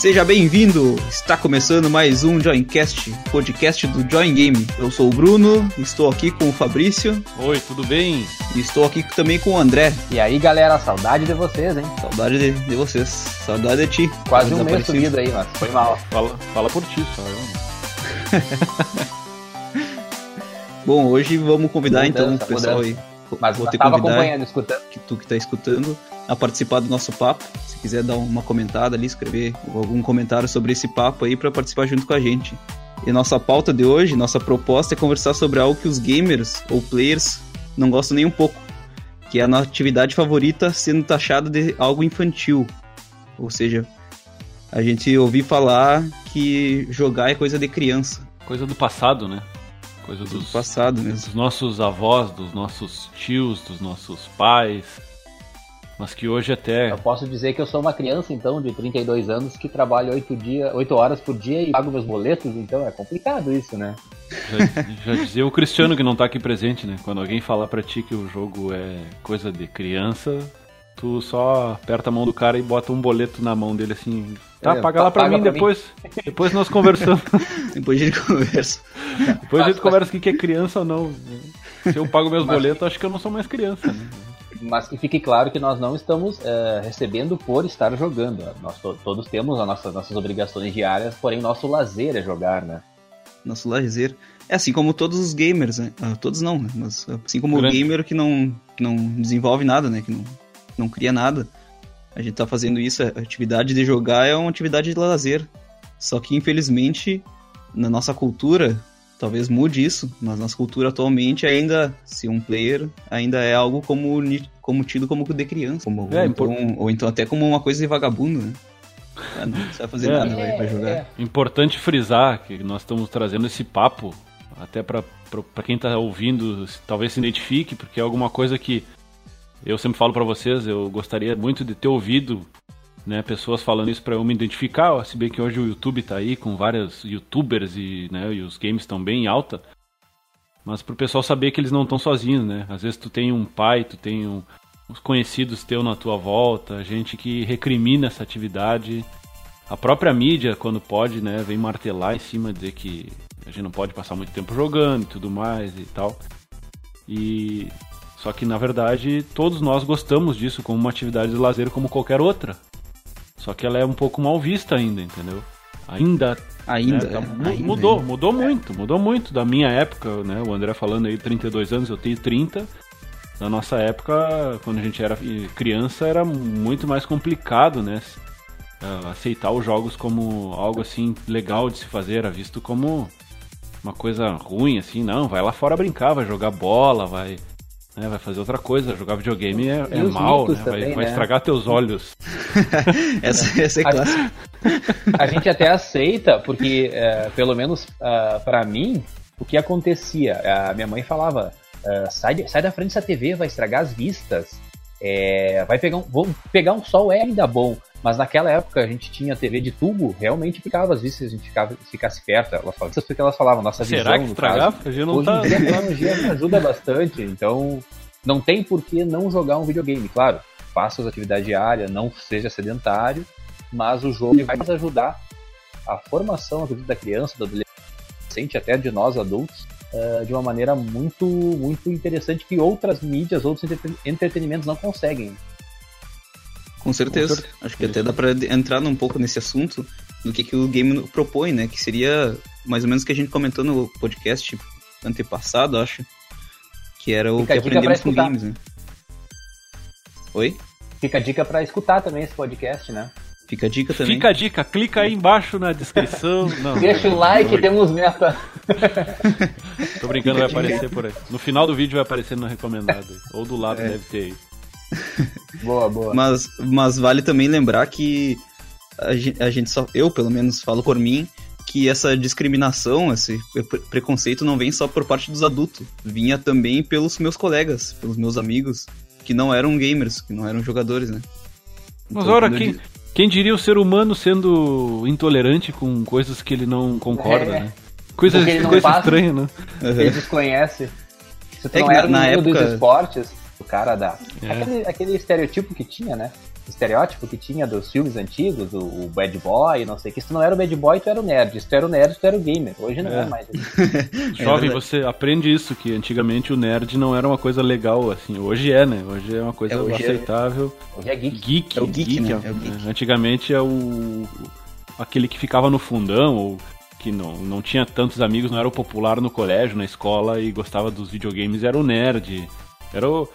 Seja bem-vindo! Está começando mais um Joincast, podcast do Join Game. Eu sou o Bruno, estou aqui com o Fabrício. Oi, tudo bem? E estou aqui também com o André. E aí, galera, saudade de vocês, hein? Saudade de, de vocês. Saudade de ti. Quase um mês sumido aí, mas foi mal. Fala, fala por ti, só eu. Bom, hoje vamos convidar Mudança, então o pessoal mudança. aí. Mas Vou te tava convidar acompanhando, escutando. que tu que tá escutando a participar do nosso papo. Se quiser dar uma comentada ali, escrever algum comentário sobre esse papo aí para participar junto com a gente. E nossa pauta de hoje, nossa proposta é conversar sobre algo que os gamers ou players não gostam nem um pouco, que é a nossa atividade favorita sendo taxada de algo infantil. Ou seja, a gente ouviu falar que jogar é coisa de criança, Coisa do passado, né? Coisa do dos, passado mesmo. dos nossos avós, dos nossos tios, dos nossos pais. Mas que hoje até. Eu posso dizer que eu sou uma criança, então, de 32 anos, que trabalha 8, dia, 8 horas por dia e pago meus boletos, então é complicado isso, né? Já, já dizia o Cristiano que não tá aqui presente, né? Quando alguém falar pra ti que o jogo é coisa de criança, tu só aperta a mão do cara e bota um boleto na mão dele assim. Tá, É, paga lá pra paga mim pra depois. Depois nós conversamos. Depois a gente conversa. Depois a gente conversa o que é criança ou não. Se eu pago meus boletos, acho que eu não sou mais criança, né? Mas que fique claro que nós não estamos eh, recebendo por estar jogando. Nós to- todos temos as nossas, nossas obrigações diárias, porém o nosso lazer é jogar, né? nosso lazer. É assim como todos os gamers, né? Ah, todos não, né? Mas assim como Grande. o gamer que não, que não desenvolve nada, né? Que não, não cria nada. A gente tá fazendo isso, a atividade de jogar é uma atividade de lazer. Só que infelizmente, na nossa cultura, talvez mude isso, mas nossa cultura atualmente ainda, se um player, ainda é algo como, como tido como de criança. Como, É, ou, então, ou então até como uma coisa de vagabundo, né? Ah, não, não vai fazer É. nada, vai, vai jogar. É, Importante frisar que nós estamos trazendo esse papo até para quem tá ouvindo, se- talvez se identifique, porque é alguma coisa que eu sempre falo para vocês, eu gostaria muito de ter ouvido né, pessoas falando isso para eu me identificar, se bem que hoje o YouTube tá aí com vários youtubers e, né, e os games estão bem em alta. Mas pro pessoal saber que eles não estão sozinhos, né? Às vezes tu tem um pai, tu tem um, uns conhecidos teu na tua volta, gente que recrimina essa atividade. A própria mídia, quando pode, né, vem martelar em cima, dizer que a gente não pode passar muito tempo jogando e tudo mais e tal. E só que na verdade todos nós gostamos disso como uma atividade de lazer como qualquer outra. Só que ela é um pouco mal vista ainda, entendeu? Ainda Ainda, né, tá- é, ainda, mudou, ainda. mudou muito, mudou muito da minha época, né? O André falando aí 32 anos, eu tenho 30. Na nossa época, quando a gente era criança, era muito mais complicado, né? Ah, Aceitar os jogos como algo assim legal de se fazer, era visto como uma coisa ruim, assim, não, vai lá fora brincar, vai jogar bola, vai, né, vai fazer outra coisa, jogar videogame é, é mal, né? vai, também, vai né? estragar teus olhos. Essa, essa é A- clássica. a gente até aceita, porque é, pelo menos ah, pra mim, o que acontecia? A minha mãe falava: ah, sai, sai da frente dessa TV, vai estragar as vistas. É, vai pegar um, vou pegar um sol é ainda bom. Mas naquela época a gente tinha TV de tubo, realmente ficava as vistas, a gente ficava, ficasse perto. Elas falavam, isso porque elas falavam, nossa Será visão, que no estragar? caso. Porque a gente não Hoje tá. em dia a tecnologia ajuda bastante, então não tem por que não jogar um videogame. Claro, faça suas atividades diárias, não seja sedentário, mas o jogo vai nos ajudar a formação acredito, da criança, do adolescente, até de nós adultos, eh, de uma maneira muito, muito interessante que outras mídias, outros entreten- entretenimentos não conseguem. Com certeza. Com certeza. Acho que até dá pra entrar um pouco nesse assunto do que, que o game propõe, né? Que seria mais ou menos o que a gente comentou no podcast antepassado, acho. Que era o Fica que aprendemos com games, né? Oi? Fica a dica para escutar também esse podcast, né? Fica a dica também. Fica a dica, clica aí embaixo na descrição. Não, Deixa o like, não, temos meta. Tô brincando, vai aparecer por aí. No final do vídeo vai aparecer no recomendado. Ou do lado É. deve ter aí. Boa, boa. Mas, mas vale também lembrar que a gente, a gente só. Eu, pelo menos, falo por mim, que essa discriminação, esse pre- preconceito não vem só por parte dos adultos. Vinha também pelos meus colegas, pelos meus amigos, que não eram gamers, que não eram jogadores, né? Mas Então, ora, quando eu quem, di- quem diria o ser humano sendo intolerante com coisas que ele não concorda, É. né? Coisa, Porque ele não coisa passa. estranha, né? Aham. Ele desconhece. Se tu É não era na- no na mundo época- dos esportes, o cara dá. É. Aquele, aquele estereotipo que tinha, né? Estereótipo que tinha dos filmes antigos, o, o bad boy, não sei o que. Se tu não era o bad boy, tu era o nerd. Se tu era o nerd, tu era o gamer. Hoje não é, é mais. Jovem, é você aprende isso, que antigamente o nerd não era uma coisa legal, assim. Hoje é, né? Hoje é uma coisa é, aceitável. É, hoje é geek. Geek, é o geek, geek, né? é o geek. Antigamente é o... aquele que ficava no fundão, ou que não, não tinha tantos amigos, não era o popular no colégio, na escola, e gostava dos videogames, era o nerd. Era o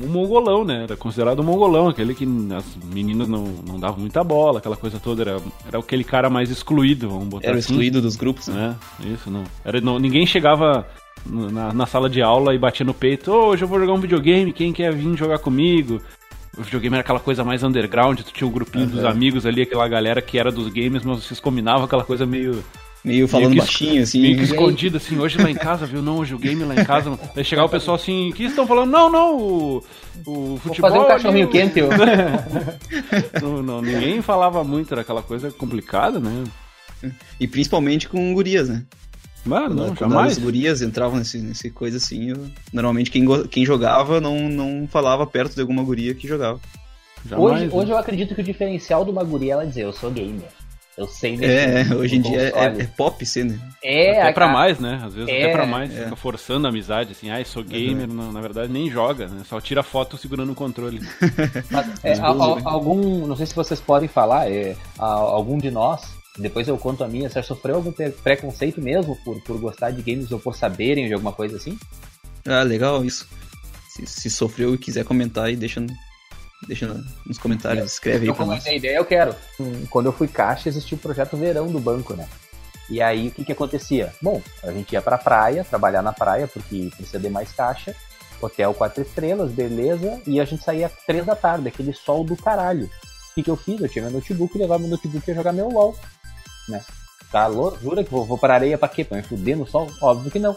um mongolão, né? Era considerado um mongolão, aquele que as meninas não, não davam muita bola, aquela coisa toda. Era, era aquele cara mais excluído, vamos botar Era assim. excluído dos grupos, né? É, isso, não. Era, não ninguém chegava na, na sala de aula e batia no peito: oh, hoje eu vou jogar um videogame, quem quer vir jogar comigo? O videogame era aquela coisa mais underground, tu tinha um grupinho uhum. dos amigos ali, aquela galera que era dos games, mas vocês combinavam aquela coisa meio Meio falando meio baixinho, assim. Meio que escondido, assim, hoje lá em casa, viu? Não, hoje o game lá em casa. Aí chegava o pessoal assim, o que estão falando? Não, não, o, o futebol. Vou fazer um cachorrinho ali, quente, eu. não, não, ninguém falava muito, era aquela coisa complicada, né? E principalmente com gurias, né? Mano, não, Quando jamais. as gurias entravam nesse, nesse coisa assim, eu, normalmente quem, quem jogava não, não falava perto de alguma guria que jogava. Jamais, hoje, né? hoje eu acredito que o diferencial de uma guria é ela dizer, eu sou gamer. Eu sei É, hoje em dia é, é, pop ser, né? É, até pra mais, né? Às vezes é, até pra mais. É. Fica forçando a amizade, assim, ah, sou gamer, uhum. na, na, verdade nem joga, né? Só tira foto segurando o controle. Mas, é, a, a, algum, não sei se vocês podem falar, é, a, algum de nós, depois eu conto a minha, você sofreu algum preconceito mesmo por, por gostar de games ou por saberem de alguma coisa assim? Ah, legal isso. Se, se sofreu e quiser comentar aí, deixa Deixa nos comentários, escreve aí pra nós. A ideia eu quero. Quando eu fui caixa, existia o projeto verão do banco, né? E aí o que que acontecia? Bom, a gente ia pra praia, trabalhar na praia, porque precisa de mais caixa. Hotel quatro estrelas, beleza. E a gente saía três da tarde, aquele sol do caralho. O que, que eu fiz? Eu tinha meu notebook, levava meu notebook e jogar meu LOL. Né? Calor, jura que vou, vou pra areia pra quê? Pra me fuder no sol? Óbvio que não.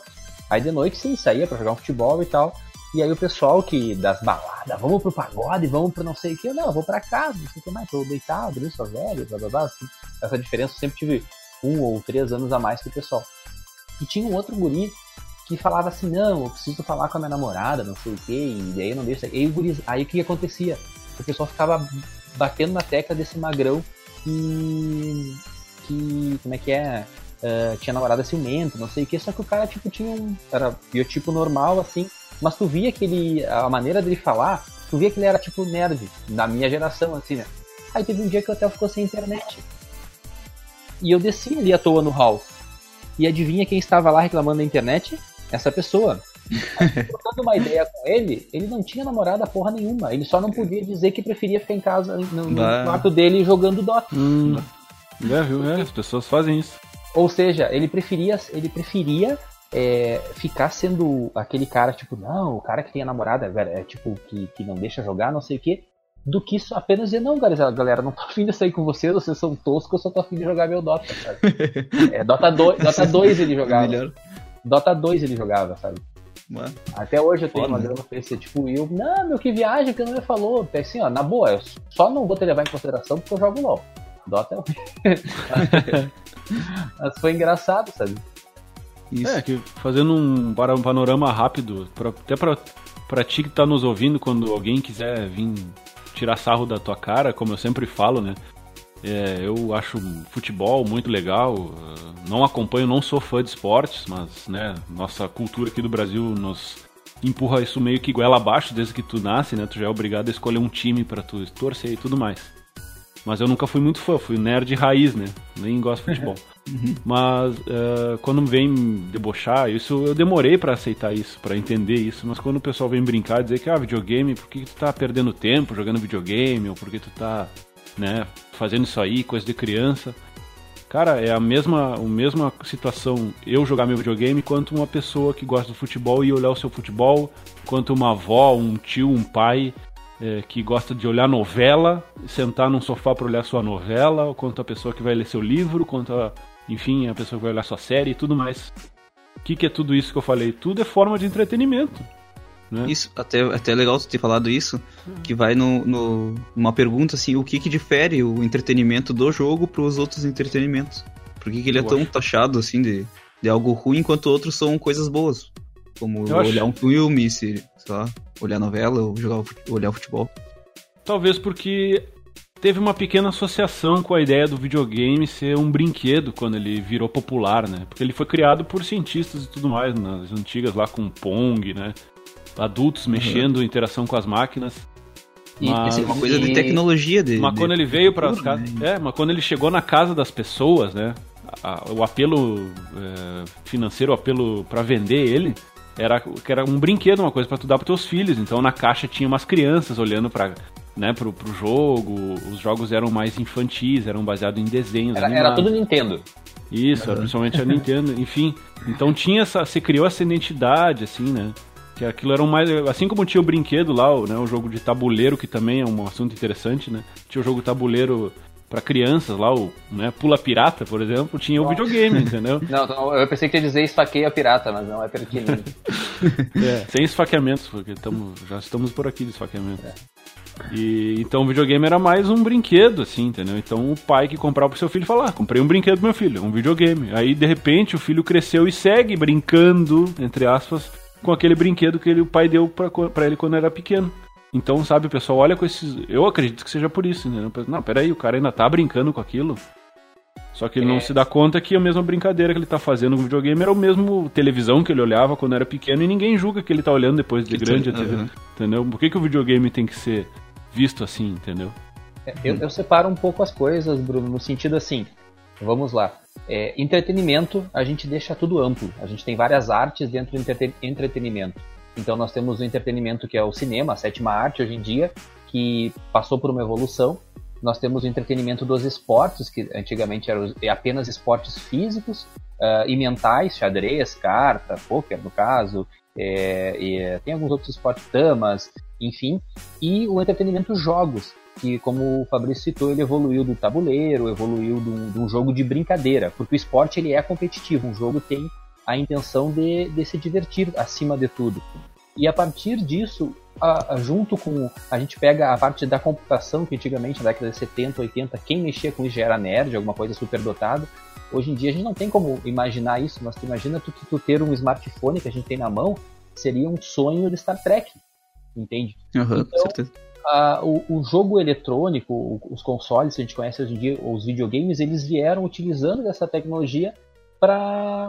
Aí de noite sim, saía pra jogar um futebol e tal. E aí o pessoal que das baladas, vamos pro pagode, vamos pro não sei o que, não, eu vou pra casa, não sei o que mais, tô deitado, eu sou velho, blá blá blá. Assim, essa diferença eu sempre tive um ou três anos a mais que o pessoal. E tinha um outro guri que falava assim, não, eu preciso falar com a minha namorada, não sei o que, e daí não deixo. E aí, o guri, aí o que acontecia? O pessoal ficava batendo na tecla desse magrão que. que. como é que é? Uh, tinha namorada ciumenta, não sei o que, só que o cara, tipo, tinha um. Era biotipo normal, assim, mas tu via que ele, a maneira dele falar, tu via que ele era tipo nerd, da minha geração, assim, né? Aí teve um dia que o hotel ficou sem internet. E eu desci ali à toa no hall. E adivinha quem estava lá reclamando da internet? Essa pessoa. Trocando uma ideia com ele, ele não tinha namorada porra nenhuma. Ele só não podia dizer que preferia ficar em casa, no, no quarto dele jogando Dota. Hum. É, viu? É, as pessoas fazem isso. Ou seja, ele preferia, ele preferia é, ficar sendo aquele cara, tipo, não, o cara que tem a namorada, é, tipo, que, que não deixa jogar, não sei o quê, do que isso apenas dizer, não, galera, galera, não tô afim de sair com vocês, vocês são toscos, eu só tô afim de jogar meu Dota, sabe? é, Dota 2, Dota 2 ele jogava. Melhor. Dota 2 ele jogava, sabe? Mano. Até hoje eu tenho Foda, uma grana pra esse, tipo, eu, não, meu, que viagem que não me falou. É assim, ó, na boa, eu só não vou te levar em consideração porque eu jogo LOL. Dota é Mas foi engraçado, sabe? Isso. É, que fazendo um panorama rápido, pra, até pra, pra ti que tá nos ouvindo, quando alguém quiser vir tirar sarro da tua cara, como eu sempre falo, né? É, eu acho futebol muito legal. Não acompanho, não sou fã de esportes, mas né, nossa cultura aqui do Brasil nos empurra isso meio que goela abaixo desde que tu nasce, né? Tu já é obrigado a escolher um time para tu torcer e tudo mais. Mas eu nunca fui muito fã, fui nerd raiz, né? Nem gosto de futebol. Uhum. Mas uh, quando vem debochar, isso eu demorei para aceitar isso, para entender isso. Mas quando o pessoal vem brincar, dizer que ah, videogame, por que, tu tá perdendo tempo jogando videogame? Ou por que tu tá, né, fazendo isso aí, coisa de criança? Cara, é a mesma, a mesma situação eu jogar meu videogame quanto uma pessoa que gosta do futebol e olhar o seu futebol, quanto uma avó, um tio, um pai é, que gosta de olhar novela, sentar num sofá para olhar sua novela, quanto a pessoa que vai ler seu livro, quanto a enfim, a pessoa vai olhar sua série e tudo mais. O que, que é tudo isso que eu falei? Tudo é forma de entretenimento. Né? Isso, até, até é legal você ter falado isso, que vai no, no, numa pergunta assim, o que, que difere o entretenimento do jogo para os outros entretenimentos? Por que, que ele é tão acho. taxado assim de, de algo ruim enquanto outros são coisas boas? Como eu olhar acho. um filme, se, sei lá, olhar novela ou jogar, olhar futebol. Talvez porque teve uma pequena associação com a ideia do videogame ser um brinquedo quando ele virou popular, né? Porque ele foi criado por cientistas e tudo mais, nas antigas lá com Pong, né? Adultos mexendo, uhum. interação com as máquinas. E mas, uma coisa de tecnologia dele. Mas quando ele veio para as casas. Né? É, mas quando ele chegou na casa das pessoas, né? A, o apelo é, financeiro, o apelo para vender ele, era, que era um brinquedo, uma coisa para tu dar para teus filhos. Então na caixa tinha umas crianças olhando para né, pro, pro jogo. Os jogos eram mais infantis, eram baseados em desenhos. Era, era tudo Nintendo. Isso, uhum. principalmente a Nintendo. Enfim, então tinha essa, você criou essa identidade, assim, né? Que aquilo era um mais. Assim como tinha o brinquedo lá, o, né, o jogo de tabuleiro, que também é um assunto interessante, né? Tinha o jogo tabuleiro para crianças lá, o né, Pula Pirata, por exemplo, tinha o videogame, entendeu? Não, eu pensei que ia dizer esfaqueia pirata, mas não é pequenininho. é, sem esfaqueamentos, porque tamo, já estamos por aqui de esfaqueamento. É. E, então o videogame era mais um brinquedo, assim, entendeu? Então o pai que comprava pro seu filho falava, ah, comprei um brinquedo pro meu filho, um videogame. Aí de repente o filho cresceu e segue brincando, entre aspas, com aquele brinquedo que ele, o pai deu para ele quando era pequeno. Então, sabe, o pessoal olha com esses. Eu acredito que seja por isso, né? Não, peraí, o cara ainda tá brincando com aquilo. Só que ele é. não se dá conta que a mesma brincadeira que ele tá fazendo no videogame era o mesmo televisão que ele olhava quando era pequeno e ninguém julga que ele tá olhando depois de que grande a TV. Uhum. Entendeu? Por que, que o videogame tem que ser visto assim, entendeu? É, eu, eu separo um pouco as coisas, Bruno, no sentido assim. Vamos lá. É, entretenimento, a gente deixa tudo amplo. A gente tem várias artes dentro do entretenimento. Então nós temos o entretenimento que é o cinema, a sétima arte hoje em dia, que passou por uma evolução. Nós temos o entretenimento dos esportes, que antigamente eram apenas esportes físicos uh, e mentais, xadrez, carta, poker no caso, é, tem alguns outros esportes, damas, enfim. E o entretenimento jogos, que como o Fabrício citou, ele evoluiu do tabuleiro, evoluiu de um, de um jogo de brincadeira, porque o esporte ele é competitivo, um jogo tem a intenção de, de se divertir acima de tudo. E a partir disso, a, a, junto com. A gente pega a parte da computação, que antigamente, na década de 70, 80, quem mexia com isso já era nerd, alguma coisa super dotada. Hoje em dia a gente não tem como imaginar isso, mas tu imagina tu, tu ter um smartphone que a gente tem na mão, seria um sonho de Star Trek, entende? Uhum, então, certeza. A, o, o, jogo eletrônico, os consoles que a gente conhece hoje em dia, os videogames, eles vieram utilizando dessa tecnologia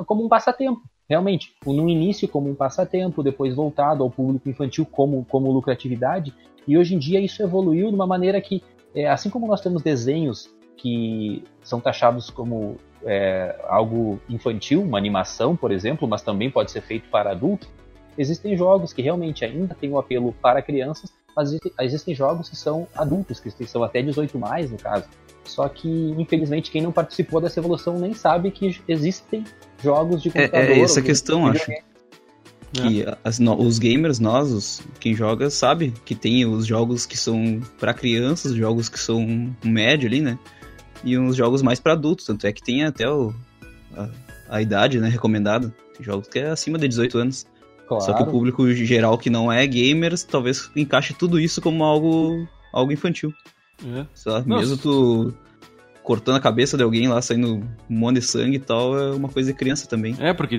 como um passatempo, realmente. No início como um passatempo, depois voltado ao público infantil como, como lucratividade, e hoje em dia isso evoluiu de uma maneira que, é, assim como nós temos desenhos que são taxados como é, algo infantil, uma animação, por exemplo, mas também pode ser feito para adultos, existem jogos que realmente ainda têm um apelo para crianças, mas existem jogos que são adultos, que são até 18 mais no caso. Só que, infelizmente, quem não participou dessa evolução nem sabe que existem jogos de computador. É, é essa questão, acho. Que é. as, no, os gamers, nós, os, quem joga, sabe que tem os jogos que são para crianças, jogos que são médio ali, né? E uns jogos mais para adultos. Tanto é que tem até o, a, a idade né, recomendada. Tem jogos que é acima de 18 anos. Claro. Só que o público geral que não é gamers, talvez encaixe tudo isso como algo, algo infantil. É. Lá, mesmo tu cortando a cabeça de alguém lá, saindo um monte de sangue e tal, é uma coisa de criança também. É, porque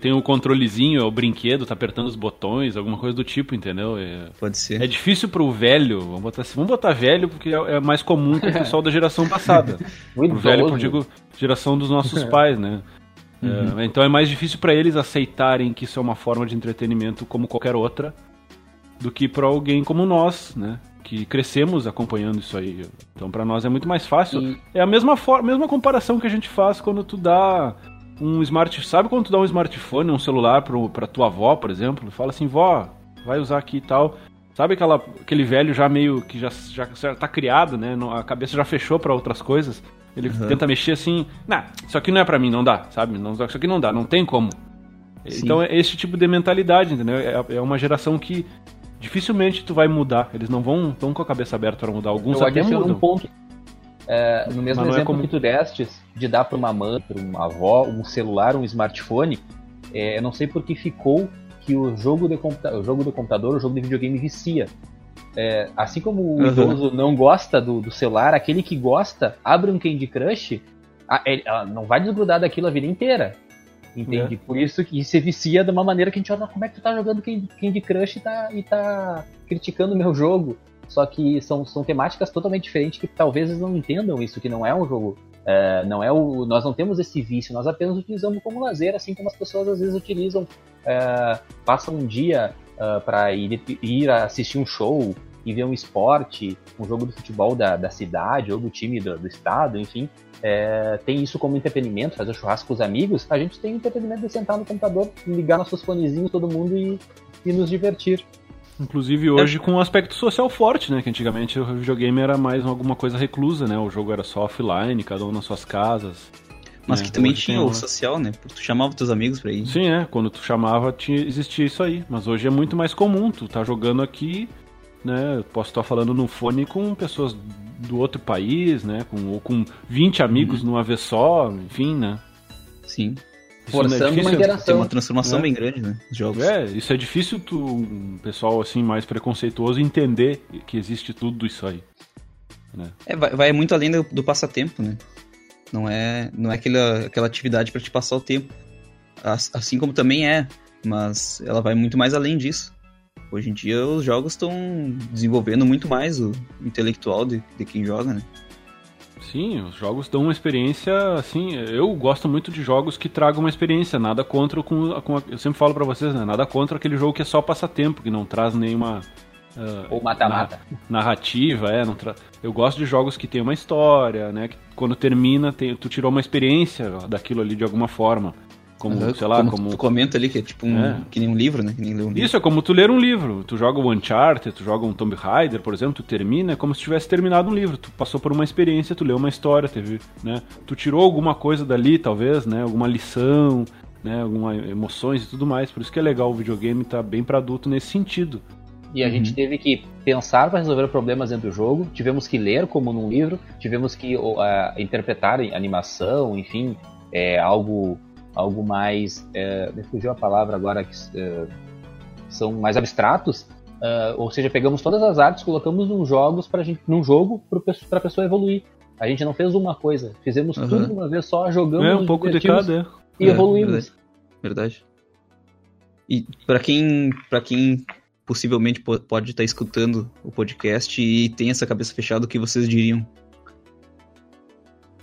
tem o controlezinho, é o brinquedo, tá apertando os botões, alguma coisa do tipo, entendeu? É, Pode ser. É difícil pro velho, vamos botar assim, vamos botar velho porque é, é mais comum que o pessoal da geração passada. pro velho, eu digo, geração dos nossos pais, né? Uhum. É, então é mais difícil para eles aceitarem que isso é uma forma de entretenimento como qualquer outra do que para alguém como nós, né? Que crescemos acompanhando isso aí. Então para nós é muito mais fácil. E... É a mesma forma, mesma comparação que a gente faz quando tu dá um smart, sabe quando tu dá um smartphone, um celular pro, pra tua avó, por exemplo, fala assim, vó, vai usar aqui e tal. Sabe aquela, aquele velho já meio que já, já, já tá criado, né? A cabeça já fechou para outras coisas. Ele uhum. tenta mexer assim, nah, isso aqui não é para mim, não dá, sabe? Não, isso aqui não dá, não tem como. Sim. Então é esse tipo de mentalidade, entendeu? É, é uma geração que dificilmente tu vai mudar. Eles não vão tão com a cabeça aberta para mudar. Alguns Eu até mudam. Um ponto. É, no mesmo é exemplo é como... que tu deste, de dar para uma mãe, para uma avó, um celular, um smartphone, é, eu não sei por que ficou que o jogo de, o jogo de computador, o jogo de videogame vicia. É, assim como o uhum. idoso não gosta do, do, celular, aquele que gosta abre um Candy Crush, a, ele, não vai desgrudar daquilo a vida inteira. Entende? É. Por isso que se vicia de uma maneira que a gente olha como é que tu tá jogando Candy Crush e tá, e tá criticando o meu jogo. só que são, são temáticas totalmente diferentes que talvez eles não entendam isso, que não é um jogo. É, não é o, nós não temos esse vício, nós apenas utilizamos como lazer, assim como as pessoas às vezes utilizam, é, passam um dia uh, para ir, ir assistir um show e ver um esporte, um jogo de futebol da, da cidade ou do time do, do estado, enfim, é, tem isso como entretenimento, fazer churrasco com os amigos, a gente tem entretenimento de sentar no computador, ligar nossos fonezinhos todo mundo e, e nos divertir. Inclusive hoje é. com um aspecto social forte, né? Que antigamente o videogame era mais alguma coisa reclusa, né? O jogo era só offline, cada um nas suas casas. Mas né? que também tinha o social, né? Porque tu chamava teus amigos pra ir. Sim, é. Quando tu chamava, tinha, existia isso aí. Mas hoje é muito mais comum. Tu tá jogando aqui, né? Eu posso estar falando no fone com pessoas do outro país, né? Com, ou com 20 amigos uhum. numa vez só, enfim, né? Sim. Isso é Forçando é uma interação. Tem uma transformação é. bem grande, né? Os jogos. É, isso é difícil tu, um pessoal assim mais preconceituoso entender que existe tudo isso aí. Né? É, vai, vai, muito além do, do, passatempo, né? Não é, não é aquela, aquela atividade para te passar o tempo. Assim como também é, mas ela vai muito mais além disso. Hoje em dia os jogos estão desenvolvendo muito mais o intelectual de, de quem joga, né? Sim, os jogos dão uma experiência, assim, eu gosto muito de jogos que tragam uma experiência, nada contra com, com eu sempre falo para vocês, né, nada contra aquele jogo que é só passatempo, que não traz nenhuma uh, ou mata-mata. Narrativa, é, não tra... eu gosto de jogos que tem uma história, né, que quando termina, tem, tu tirou uma experiência daquilo ali de alguma forma. Como, uhum, sei lá, como, como... Tu comenta ali que é tipo um. É. Que nem um livro, né? Que nem um livro. Isso, é como tu ler um livro. Tu joga o Uncharted, tu joga um Tomb Raider, por exemplo, tu termina, é como se tivesse terminado um livro. Tu passou por uma experiência, tu leu uma história, teve, né? Tu tirou alguma coisa dali, talvez, né? Alguma lição, né? Algumas emoções e tudo mais. Por isso que é legal o videogame tá bem para adulto nesse sentido. E a uhum. gente teve que pensar para resolver problemas dentro do jogo, tivemos que ler como num livro, tivemos que uh, interpretar animação, enfim, é, algo algo mais. É, me fugiu a palavra agora, que é, são mais abstratos. Uh, ou seja, pegamos todas as artes, colocamos nos jogos para gente, num jogo para a pessoa evoluir. A gente não fez uma coisa, fizemos uhum. tudo de uma vez só, jogamos. É um pouco de cada, é. E é, evoluímos. Verdade. verdade. E para quem, para quem possivelmente pode estar escutando o podcast e tem essa cabeça fechada, o que vocês diriam?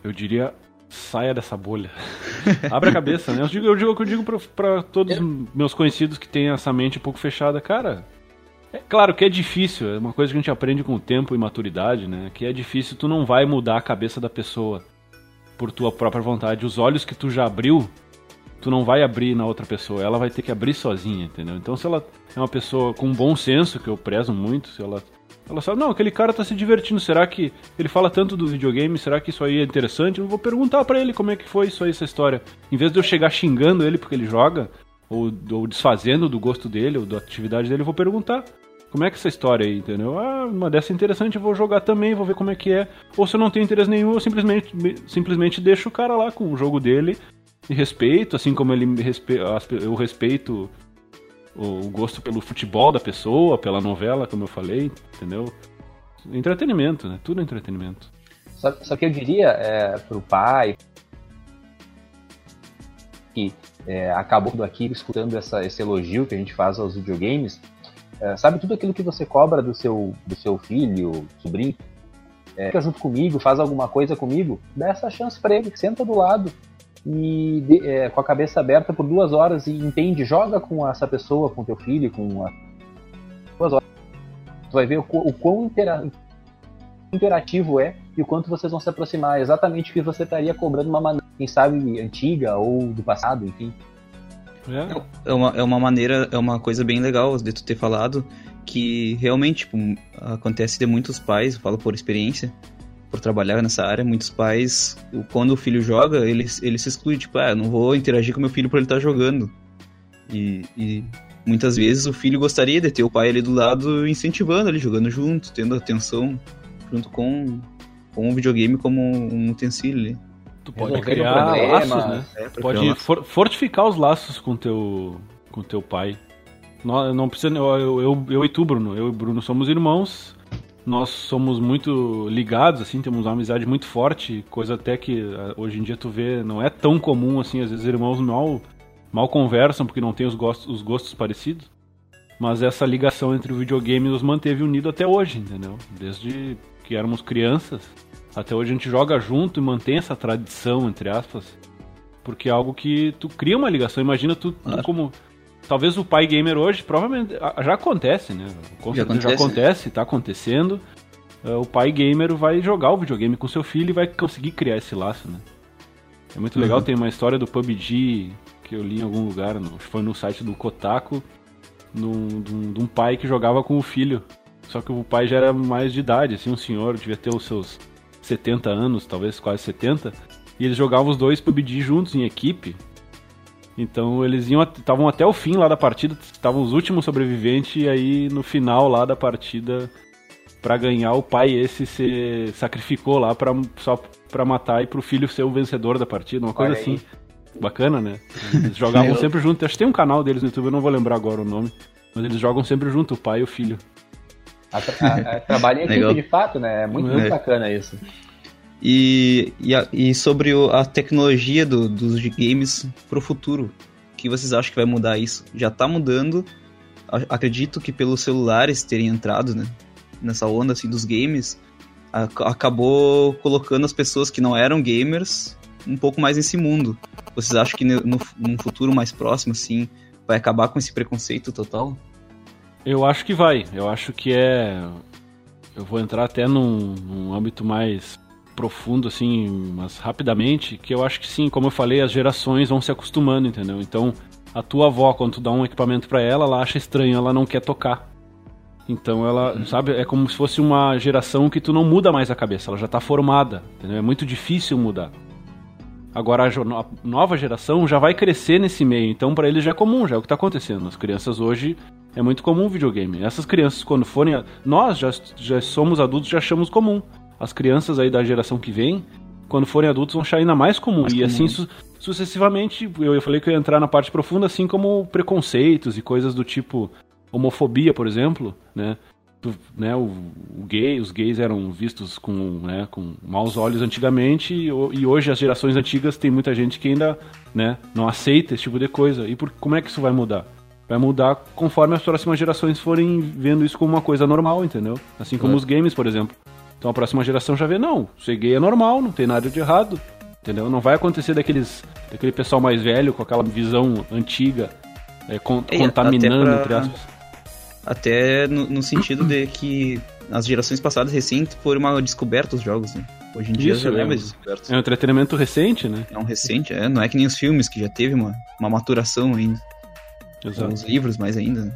Eu diria saia dessa bolha. Abre a cabeça, né? Eu digo, eu digo o que eu digo pra, pra todos os meus conhecidos que têm essa mente um pouco fechada. Cara, é claro que é difícil, é uma coisa que a gente aprende com o tempo e maturidade, né? Que é difícil, tu não vai mudar a cabeça da pessoa por tua própria vontade. Os olhos que tu já abriu, tu não vai abrir na outra pessoa, ela vai ter que abrir sozinha, entendeu? Então se ela é uma pessoa com bom senso, que eu prezo muito, se ela ela sabe, não, aquele cara tá se divertindo. Será que ele fala tanto do videogame? Será que isso aí é interessante? Eu vou perguntar para ele como é que foi isso aí, essa história. Em vez de eu chegar xingando ele porque ele joga, ou, ou desfazendo do gosto dele, ou da atividade dele, eu vou perguntar. Como é que é essa história aí, entendeu? Ah, uma dessa é interessante, eu vou jogar também, vou ver como é que é. Ou se eu não tenho interesse nenhum, eu simplesmente, simplesmente deixo o cara lá com o jogo dele e respeito, assim como ele respe... eu respeito o gosto pelo futebol da pessoa, pela novela, como eu falei, entendeu? Entretenimento, né? Tudo é entretenimento. Só, só que eu diria é, pro pai que é, acabou aqui escutando essa, esse elogio que a gente faz aos videogames, é, sabe tudo aquilo que você cobra do seu, do seu filho, sobrinho? É, fica junto comigo, faz alguma coisa comigo, dá essa chance para ele, senta do lado, e é, com a cabeça aberta por duas horas e entende, joga com essa pessoa, com teu filho, com a... duas horas. Tu vai ver o, o quão intera... interativo é e o quanto vocês vão se aproximar. Exatamente o que você estaria cobrando uma maneira, quem sabe, antiga ou do passado, enfim. É. é uma, é uma maneira, é uma coisa bem legal de tu ter falado que realmente tipo, acontece de muitos pais, eu falo por experiência, por trabalhar nessa área, muitos pais, quando o filho joga, ele, ele se exclui, tipo, ah, não vou interagir com meu filho por ele estar tá jogando. E, e, muitas vezes o filho gostaria de ter o pai ali do lado incentivando ele, jogando junto, tendo atenção junto com, com o videogame como um utensílio ali. Tu pode criar laços, né? É, pode for, fortificar os laços com teu com teu pai. Não, não precisa eu, eu, eu, eu e tu, Bruno, eu e Bruno somos irmãos nós somos muito ligados, assim, temos uma amizade muito forte, coisa até que ah, hoje em dia tu vê, não é tão comum, assim, às vezes irmãos mal, mal conversam porque não têm os gostos, os gostos parecidos. Mas essa ligação entre o videogame nos manteve unido até hoje, entendeu? Desde que éramos crianças, até hoje a gente joga junto e mantém essa tradição, entre aspas. Porque é algo que tu cria uma ligação. Imagina tu, tu como. Talvez o pai gamer hoje, provavelmente. Já acontece, né? Com Já certeza já acontece. acontece, tá acontecendo. É, O pai gamer vai jogar o videogame com seu filho e vai conseguir criar esse laço, né? É muito legal, Uhum. tem uma história do PUBG que eu li em algum lugar, no, foi no site do Kotaku, num- um- de um pai que jogava com o filho. Só que o pai já era mais de idade, assim, um senhor, devia ter os seus 70 anos, talvez quase 70. E eles jogavam os dois PUBG juntos em equipe. Então eles iam estavam até o fim lá da partida, estavam os últimos sobreviventes e aí no final lá da partida Pra ganhar o pai esse se sacrificou lá para só para matar e pro filho ser o vencedor da partida, uma coisa assim. Bacana, né? Eles jogavam sempre junto. Acho que tem um canal deles no YouTube, eu não vou lembrar agora o nome, mas eles jogam sempre junto, o pai e o filho. A, a, a, trabalho em equipe de fato, né? É muito, É. muito bacana isso. E, e, a- e sobre o- a tecnologia do- dos games pro futuro, o que vocês acham que vai mudar isso? Já tá mudando, acredito que pelos celulares terem entrado, né, nessa onda assim dos games, a- acabou colocando as pessoas que não eram gamers um pouco mais nesse mundo. Vocês acham que no, num futuro mais próximo, assim, vai acabar com esse preconceito total? Eu acho que vai. Eu acho que é. Eu vou entrar até num, num âmbito mais profundo, assim, mas rapidamente, que eu acho que sim, como eu falei, as gerações vão se acostumando, entendeu? Então, a tua avó, quando tu dá um equipamento pra ela, ela acha estranho, ela não quer tocar. Então ela, sabe, é como se fosse uma geração que tu não muda mais a cabeça, ela já tá formada, entendeu? É muito difícil mudar. Agora a, nova geração já vai crescer nesse meio, então pra eles já é comum, já é o que tá acontecendo. As crianças hoje é muito comum videogame. Essas crianças quando forem, nós já, já somos adultos, já achamos comum. As crianças aí da geração que vem, quando forem adultos vão achar ainda mais comum Mais e comum. assim su- sucessivamente. Eu, eu falei que eu ia entrar na parte profunda, assim como preconceitos e coisas do tipo homofobia, por exemplo, né? Né, o, o gay, os gays eram vistos com, né, com maus olhos antigamente e, e hoje as gerações antigas tem muita gente que ainda né, não aceita esse tipo de coisa. E por, como é que isso vai mudar? Vai mudar conforme as próximas gerações forem vendo isso como uma coisa normal, entendeu? Assim como É. os games, por exemplo. Então a próxima geração já vê, não, ser gay é normal, não tem nada de errado, entendeu? Não vai acontecer daqueles, daquele pessoal mais velho com aquela visão antiga, é, con- É, contaminando, até pra- entre aspas. Até no, no sentido de que as gerações passadas recentes foram uma descoberta os jogos, né? Hoje em dia Isso, já é é. mais descoberto. É um entretenimento recente, né? É um recente, é, não é que nem os filmes, que já teve uma, uma maturação ainda. Exato. Os livros mais ainda. né?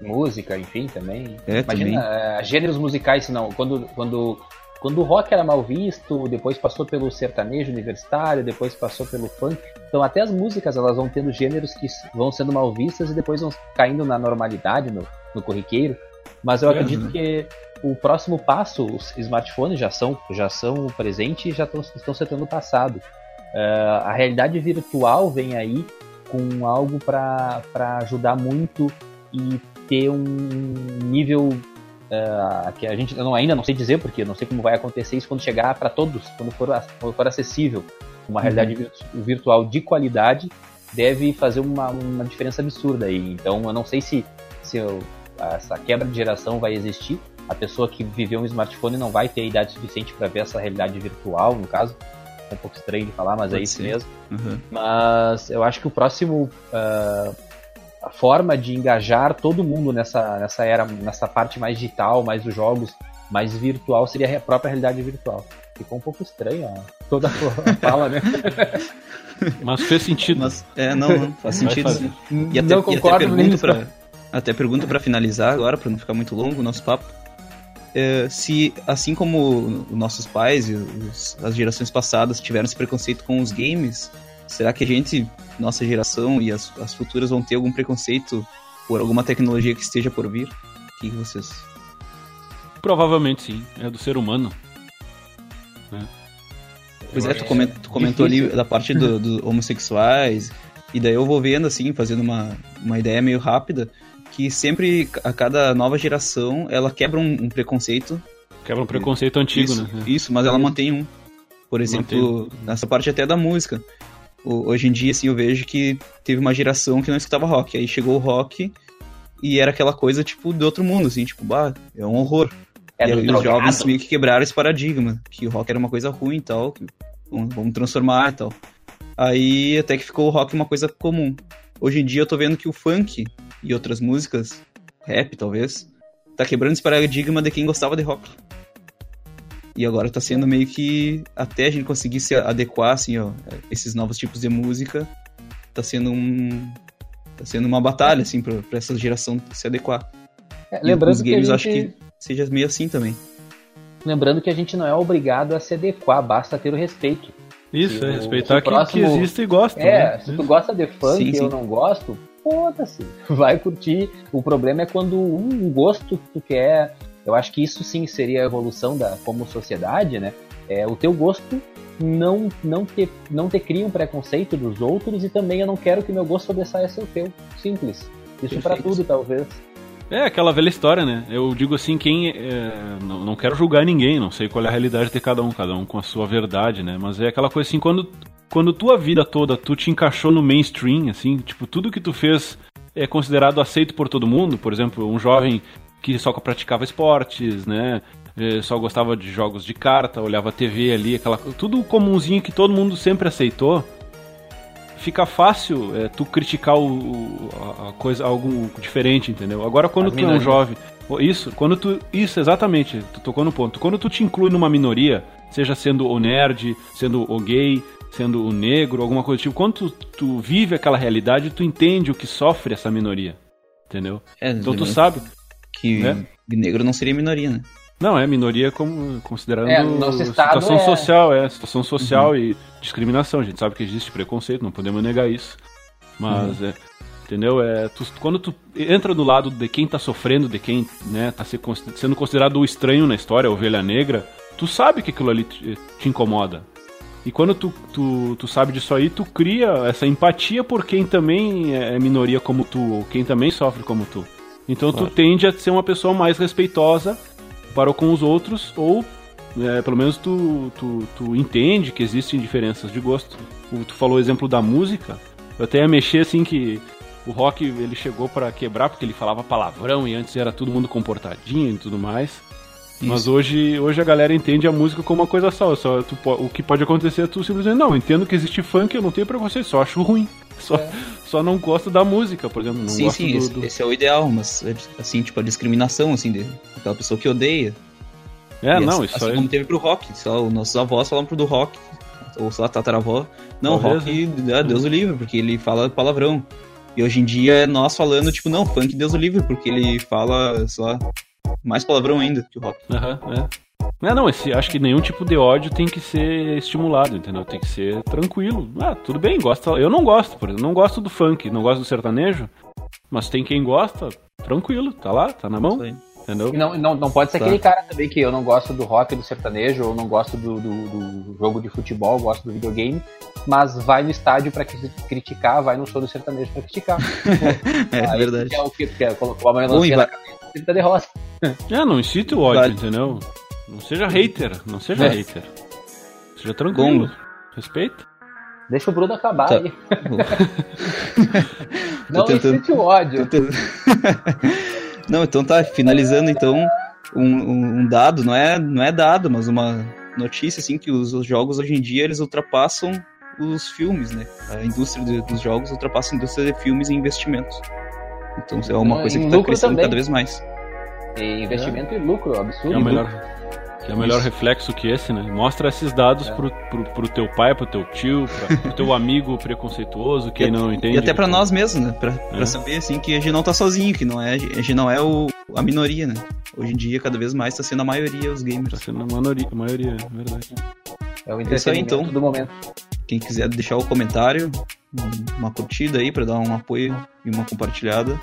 Música, enfim, também. É, Imagina, é, gêneros musicais, não. Quando, quando, quando o rock era mal visto, depois passou pelo sertanejo universitário, depois passou pelo funk. Então até as músicas elas vão tendo gêneros que vão sendo mal vistas e depois vão caindo na normalidade, no, no corriqueiro. Mas eu É, acredito né? que o próximo passo, os smartphones já são, já são o presente e já tão, estão se tornando passado. É, a realidade virtual vem aí com algo para ajudar muito e ter um nível eh, que a gente não, ainda não sei dizer porque não sei como vai acontecer isso quando chegar para todos, quando for, a- quando for acessível. Uma realidade virtu- virtual de qualidade deve fazer uma, uma diferença absurda aí. Então eu não sei se, se eu- essa quebra de geração vai existir. A pessoa que viveu um smartphone não vai ter idade suficiente para ver essa realidade virtual, no caso. É um pouco estranho de falar, mas é Pode isso ser. mesmo. Uhum. Mas eu acho que o próximo. ah, a forma de engajar todo mundo nessa, nessa era, nessa parte mais digital, mais dos jogos, mais virtual, seria a própria realidade virtual. Ficou um pouco estranho ó, toda a fala, né? Mas fez sentido. Mas, é, não, não, faz sentido. sim. E até, não e até concordo pergunto pra, até pergunto pra finalizar agora, pra não ficar muito longo o nosso papo. é, se, assim como os nossos pais e os- as gerações passadas tiveram esse preconceito com os games, será que a gente, nossa geração e as, as futuras vão ter algum preconceito por alguma tecnologia que esteja por vir? O que que vocês... Provavelmente sim, é do ser humano. Pois Eu é, tu, coment- tu comentou ali da parte do, do homossexuais, e daí eu vou vendo, assim, fazendo uma, uma ideia meio rápida, que sempre, a cada nova geração, ela quebra um, um preconceito. Quebra um preconceito antigo, isso, né? Isso, mas ela mantém um. Por exemplo, nessa parte até da música. Hoje em dia, assim, eu vejo que teve uma geração que não escutava rock. Aí chegou o rock e era aquela coisa, tipo, de outro mundo, assim, tipo, bah, é um horror. É e do os jovens meio que quebraram esse paradigma, que o rock era uma coisa ruim e tal, que vamos, vamos transformar e tal. Aí até que ficou o rock uma coisa comum. Hoje em dia eu tô vendo que o funk e outras músicas, rap talvez, tá quebrando esse paradigma de quem gostava de rock. E agora tá sendo meio que até a gente conseguir se adequar assim, ó, a esses novos tipos de música, tá sendo um tá sendo uma batalha assim pra, pra essa geração se adequar. É, E lembrando os que games gente... eu acho que seja meio assim também. Lembrando que a gente não é obrigado a se adequar, basta ter o respeito. Isso, é respeitar o que, próximo- que existe e gosta. É, né? se tu gosta de funk Sim, e eu sim. não gosto, foda-se. Vai curtir. O problema é quando um gosto que tu quer. Eu acho que isso sim seria a evolução da como sociedade, né? É o teu gosto não não te não te cria um preconceito dos outros e também eu não quero que meu gosto sobressaia ser o teu. Simples. Isso pra Perfeito. tudo, talvez. É aquela velha história, né? Eu digo assim, quem. é, não, não quero julgar ninguém, não sei qual é a realidade de cada um, cada um com a sua verdade, né? Mas é aquela coisa assim, quando, quando tua vida toda tu te encaixou no mainstream, assim, tipo, tudo que tu fez é considerado aceito por todo mundo, por exemplo, um jovem que só praticava esportes, né? eh, Só gostava de jogos de carta, olhava TV ali, aquela tudo comunzinho que todo mundo sempre aceitou. Fica fácil é, tu criticar o, a- coisa, algo diferente, entendeu? Agora quando tu é um jovem, Isso, quando tu. Isso, exatamente, tu tocou no ponto. Quando tu te inclui numa minoria, seja sendo o nerd, sendo o gay, sendo o negro, alguma coisa do tipo, quando tu, tu vive aquela realidade, tu entende o que sofre essa minoria. Entendeu? É, Então tu sabe. Que né? negro não seria minoria, né? Não, é minoria como considerando É, situação é- social, é, situação social e discriminação. A gente sabe que existe preconceito, não podemos negar isso. Mas é, entendeu? É, tu- quando tu entra do lado de quem tá sofrendo, de quem, né, tá se sendo considerado o estranho na história, a ovelha negra, tu sabe que aquilo ali te, te incomoda. E quando tu, tu, tu sabe disso aí, tu cria essa empatia por quem também é minoria como tu, ou quem também sofre como tu. Então Claro. tu tende a ser uma pessoa mais respeitosa para com os outros, ou é, pelo menos tu, tu, tu entende que existem diferenças de gosto. O- Tu falou o exemplo da música, eu até ia mexer assim que o rock ele chegou para quebrar porque ele falava palavrão e antes era todo mundo comportadinho e tudo mais. Mas Isso. hoje, hoje a galera entende a música como uma coisa só. só tu o que pode acontecer é tu simplesmente, não, entendo que existe funk, eu não tenho preconceito, só acho ruim. Só, só não gosto da música, por exemplo. Não sim, gosto sim, do, esse, do- esse é o ideal, mas assim, tipo, a discriminação, assim, de aquela pessoa que odeia. É, E não, assim, isso assim aí. como teve pro rock, só os nossos avós falavam pro do rock, ou sei lá, tataravó, não, Talvez, rock, ah, Deus o livre, porque ele fala palavrão. E hoje em dia é nós falando, tipo, não, funk Deus o livre, porque ele fala, sei lá, mais palavrão ainda que o rock. Aham, é. Não, não, esse, acho que nenhum tipo de ódio tem que ser estimulado, entendeu? Tem que ser tranquilo. Ah, tudo bem, gosta. Eu não gosto, por exemplo, não gosto do funk, não gosto do sertanejo, mas tem quem gosta, tranquilo, tá lá, tá na mão, entendeu? E não, não, não pode ser Tá. aquele cara também que eu não gosto do rock, do sertanejo, ou não gosto do, do, do jogo de futebol, gosto do videogame, mas vai no estádio pra cri- criticar, vai no show do sertanejo pra criticar. É, Aí verdade. Que é o que que é, colocou a melancia na cabeça, ele tá de rosa. É, não incite o ódio, entendeu? Não seja hater, não seja É. hater. Seja tranquilo, Bom. respeita. Deixa o Bruno acabar Tá. aí. Não tentando- incite o ódio. Não, então tá, finalizando então, um, um- dado, não é, não é dado, mas uma notícia, assim, que os, os jogos hoje em dia, eles ultrapassam os filmes, né? A indústria de- dos jogos ultrapassa a indústria de filmes e investimentos. Então é uma coisa que tá lucro crescendo também. cada vez mais. E investimento e lucro, absurdo. Que é o melhor, que é o melhor reflexo que esse, né? Mostra esses dados É. pro, pro, pro teu pai, pro teu tio, pra, pro teu amigo preconceituoso, que E- não entende. E até pra que- nós mesmos, né? Pra, pra É. saber, assim, que a gente não tá sozinho, que não é, a gente não é o, a minoria, né? Hoje em dia, cada vez mais tá sendo a maioria os Tá gamers. sendo a maioria, a maioria, é verdade. É o aí, entretenimento então. do momento. Quem quiser deixar o comentário, um- uma curtida aí pra dar um apoio e uma compartilhada,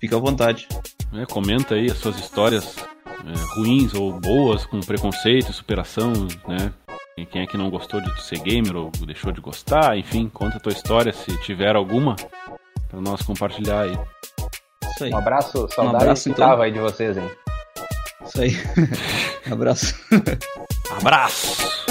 fica à vontade. É, comenta aí as suas histórias é, ruins ou boas, com preconceito, superação, né? E Quem é que não gostou de ser gamer ou deixou de gostar, enfim, conta a tua história se tiver alguma, pra nós compartilhar aí. Isso aí. Um abraço, saudade abraço, que então. tava aí de vocês, hein? Isso aí. Abraço. Abraço!